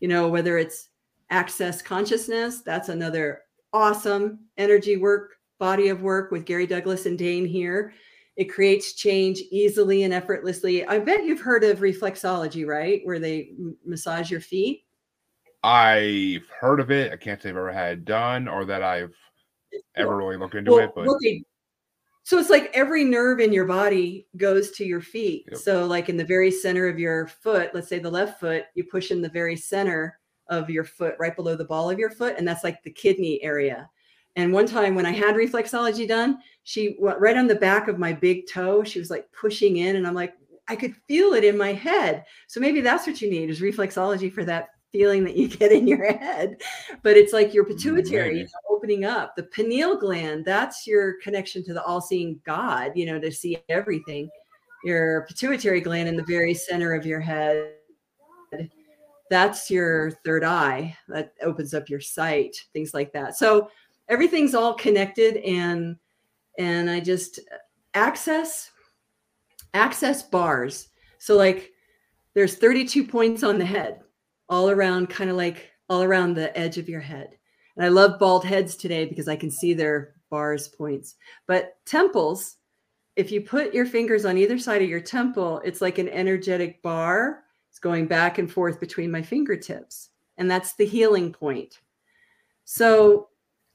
You know, whether it's access consciousness, that's another awesome energy work body of work with Gary Douglas and Dane Heer. It creates change easily and effortlessly. I bet you've heard of reflexology, right? Where they massage your feet. I've heard of it. I can't say I've ever had it done or that I've ever really looked into Well, it. But they- so it's like every nerve in your body goes to your feet. Yep. So, like in the very center of your foot, let's say the left foot, you push in the very center of your foot, right below the ball of your foot, and that's like the kidney area. And one time when I had reflexology done, she went right on the back of my big toe. She was like pushing in, and I'm like, I could feel it in my head. So maybe that's what you need is reflexology for that feeling that you get in your head. But it's like your mm, pituitary Maybe. is opening up. The pineal gland, that's your connection to the all-seeing God, you know, to see everything. Your pituitary gland in the very center of your head. That's your third eye. That opens up your sight, things like that. So everything's all connected and and I just access access bars. So like there's 32 points on the head, all around, kind of like all around the edge of your head. And I love bald heads today because I can see their bars points. But temples, if you put your fingers on either side of your temple, it's like an energetic bar. It's going back and forth between my fingertips. And that's the healing point. So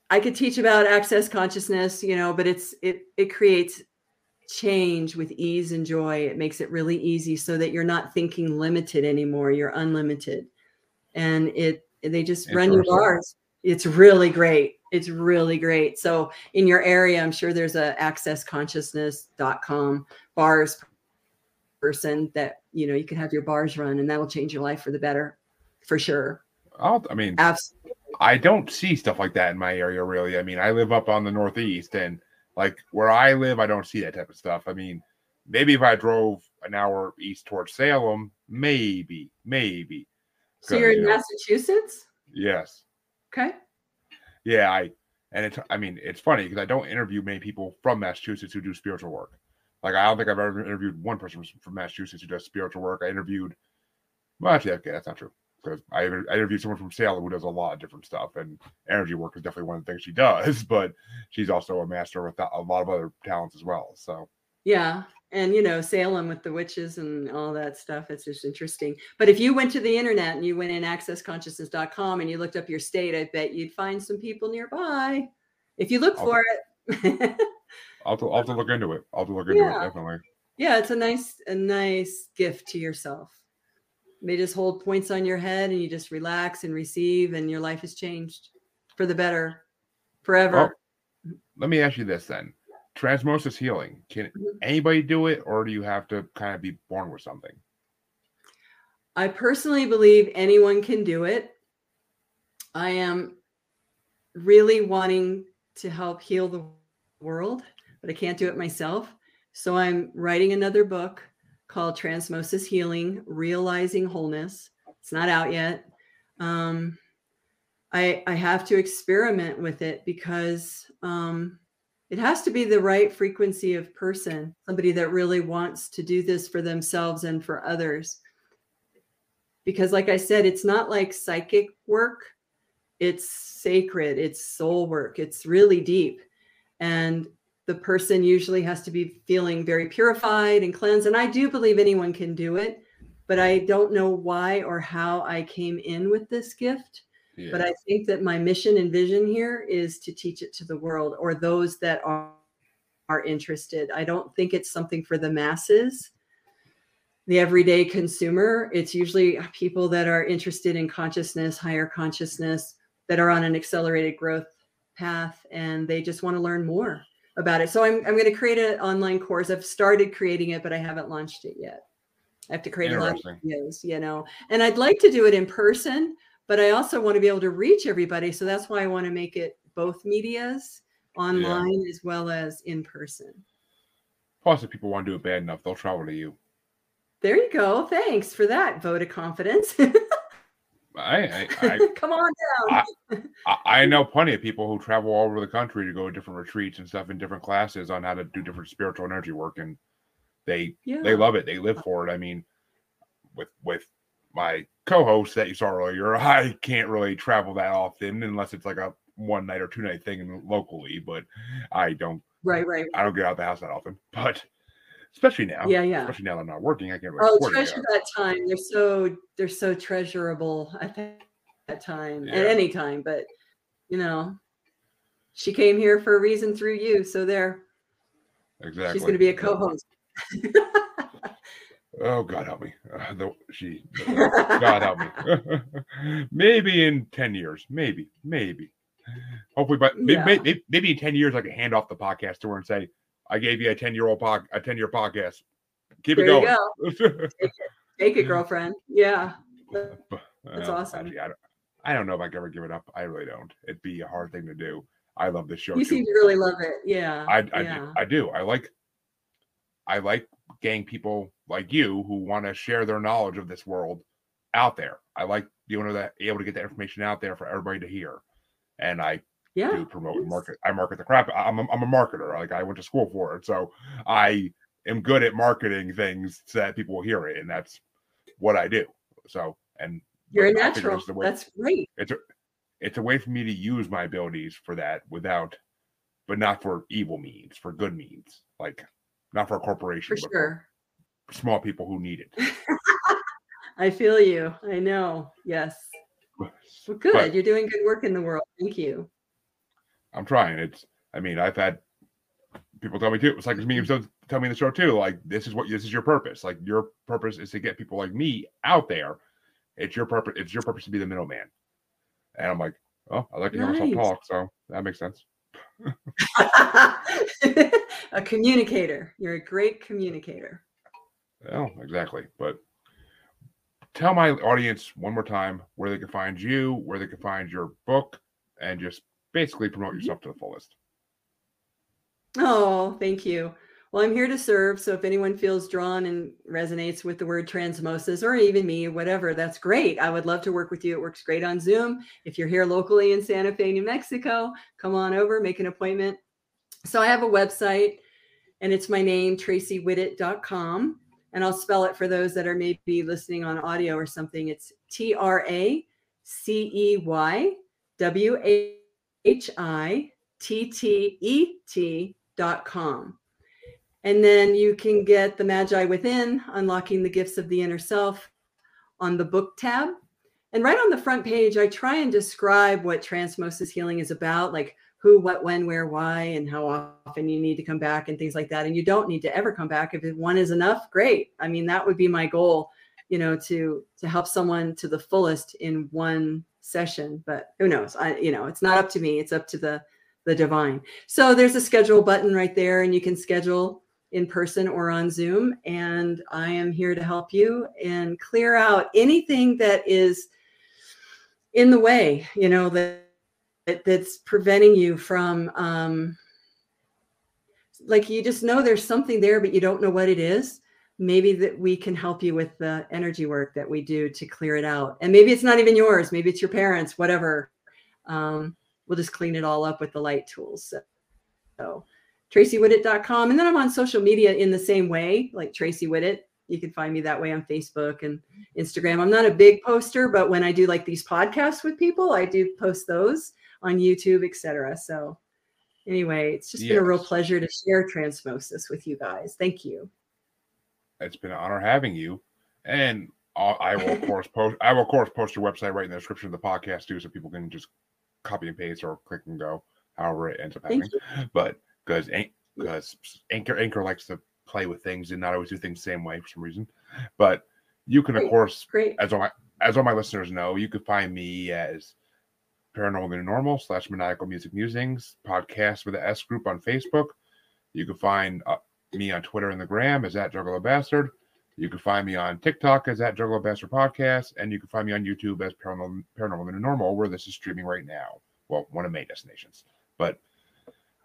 I could teach about access consciousness, you know, but it's it it creates change with ease and joy. It makes it really easy so that you're not thinking limited anymore. You're unlimited. And it they just run your bars. It's really great. It's really great. So in your area, I'm sure there's a accessconsciousness.com bars person that you know you can have your bars run and that'll change your life for the better for sure. I'll, I mean, absolutely. I don't see stuff like that in my area really. I mean, I live up on the northeast and like where I live, I don't see that type of stuff. I mean, maybe if I drove an hour east towards Salem, maybe, maybe. So you're in you know, Massachusetts? Yes. Okay. Yeah, I and it's I mean it's funny because I don't interview many people from Massachusetts who do spiritual work. Like I don't think I've ever interviewed one person from Massachusetts who does spiritual work. I interviewed, well, actually, okay, that's not true because I, I interviewed someone from Salem who does a lot of different stuff, and energy work is definitely one of the things she does. But she's also a master with a lot of other talents as well. So yeah, and you know Salem with the witches and all that stuff. It's just interesting. But if you went to the internet and you went in accessconsciousness.com and you looked up your state, I bet you'd find some people nearby if you look I'll, for it. I'll, I'll have to look into it. I'll have to look into yeah. it definitely. Yeah, it's a nice a nice gift to yourself they just hold points on your head and you just relax and receive and your life has changed for the better forever well, let me ask you this then transmosis healing can mm-hmm. anybody do it or do you have to kind of be born with something i personally believe anyone can do it i am really wanting to help heal the world but i can't do it myself so i'm writing another book called Transmosis Healing Realizing Wholeness. It's not out yet. Um, I, I have to experiment with it because um, it has to be the right frequency of person, somebody that really wants to do this for themselves and for others. Because, like I said, it's not like psychic work, it's sacred, it's soul work, it's really deep. And the person usually has to be feeling very purified and cleansed. And I do believe anyone can do it, but I don't know why or how I came in with this gift. Yeah. But I think that my mission and vision here is to teach it to the world or those that are, are interested. I don't think it's something for the masses, the everyday consumer. It's usually people that are interested in consciousness, higher consciousness, that are on an accelerated growth path, and they just want to learn more about it. So I'm I'm going to create an online course. I've started creating it, but I haven't launched it yet. I have to create a lot of videos, you know. And I'd like to do it in person, but I also want to be able to reach everybody. So that's why I want to make it both medias, online yeah. as well as in person. Plus, if people want to do it bad enough, they'll travel to you. There you go. Thanks for that vote of confidence. I, I, I come on down. I, I, know plenty of people who travel all over the country to go to different retreats and stuff in different classes on how to do different spiritual energy work, and they yeah. they love it. They live for it. I mean, with with my co-host that you saw earlier, I can't really travel that often unless it's like a one night or two night thing locally. But I don't. Right, right. I don't get out the house that often, but especially now. Yeah, yeah. Especially now that I'm not working, I can't. Really oh, treasure that time. They're so they're so treasurable at that time yeah. at any time. But you know, she came here for a reason through you. So there. Exactly. She's going to be a co-host. oh God help me! Uh, the, she, uh, God help me. maybe in ten years, maybe, maybe. Hopefully, but yeah. maybe, maybe in ten years, I can hand off the podcast to her and say, I gave you a 10 year old pod, a 10 year podcast. Keep there it going. Go. Take, it. Take, it. girlfriend. Yeah. Uh, That's awesome. Actually, I, don't, I don't know if I can ever give it up. I really don't. It'd be a hard thing to do. I love this show. You too. seem to really love it. Yeah. I, I, yeah. Do, I do. I like, I like getting people like you who want to share their knowledge of this world out there. I like being able to, able to get that information out there for everybody to hear. And I yeah. to promote and market. I market the crap. I'm a, I'm a marketer. Like I went to school for it, so I am good at marketing things so that people will hear it, and that's what I do. So and you're a natural. Way, that's great. It's a it's a way for me to use my abilities for that without, but not for evil means, for good means, like not for a corporation, for sure. For small people who need it. I feel you. I know. Yes. Well, good. But, You're doing good work in the world. Thank you. I'm trying. It's I mean, I've had people tell me too. It's like me so tell me in the show too. Like this is what this is your purpose. Like your purpose is to get people like me out there. It's your purpose. It's your purpose to be the middleman. And I'm like, oh, I like to hear myself talk, so that makes sense. a communicator. You're a great communicator. Oh, exactly. But tell my audience one more time where they can find you, where they can find your book, and just basically promote yourself mm-hmm. to the fullest. Oh, thank you. Well, I'm here to serve. So if anyone feels drawn and resonates with the word transmosis or even me, whatever, that's great. I would love to work with you. It works great on Zoom. If you're here locally in Santa Fe, New Mexico, come on over, make an appointment. So I have a website and it's my name, traceywhittet.com. And I'll spell it for those that are maybe listening on audio or something. It's T R A C E Y W H I T T E T dot com. And then you can get the Magi Within, Unlocking the Gifts of the Inner Self on the book tab. And right on the front page, I try and describe what transmosis healing is about, like who, what, when, where, why, and how often you need to come back and things like that. And you don't need to ever come back. If one is enough, great. I mean, that would be my goal, you know, to to help someone to the fullest in one session. But who knows? I, you know, it's not up to me. It's up to the the divine. So there's a schedule button right there, and you can schedule in person or on Zoom. And I am here to help you and clear out anything that is in the way, you know, that, that that's preventing you from um like you just know there's something there, but you don't know what it is. Maybe that we can help you with the energy work that we do to clear it out. And maybe it's not even yours, maybe it's your parents, whatever. Um, we'll just clean it all up with the light tools. So, so traceywhittet.com. And then I'm on social media in the same way, like Tracey Whittet. You can find me that way on Facebook and Instagram. I'm not a big poster, but when I do like these podcasts with people, I do post those on YouTube, etc. So anyway, it's just been a real pleasure to share transmosis with you guys. Thank you. It's been an honor having you. And I will of course post I will of course post your website right in the description of the podcast too, so people can just copy and paste or click and go, however it ends up happening. But because because Anchor Anchor likes to play with things and not always do things the same way for some reason. But you can of course Great. as all my as all my listeners know, you can find me as Paranormal the New Normal slash Maniacal Music Musings podcast with the S group on Facebook. You can find uh, me on Twitter and the Gram as at Juggalo Bastard. You can find me on TikTok as at Juggalo Bastard Podcast, and you can find me on YouTube as Paranormal, Paranormal the New Normal, where this is streaming right now. Well, one of my destinations. But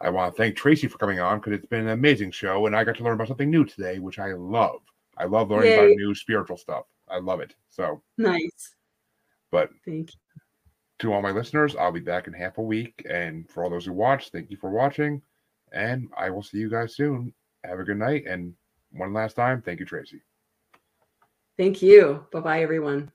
I want to thank Tracey for coming on because it's been an amazing show, and I got to learn about something new today, which I love. I love learning Yay. about new spiritual stuff. I love it. So, Nice. but Thank you. to all my listeners, I'll be back in half a week. And for all those who watch, thank you for watching. And I will see you guys soon. Have a good night. And one last time, thank you, Tracey. Thank you. Bye bye, everyone.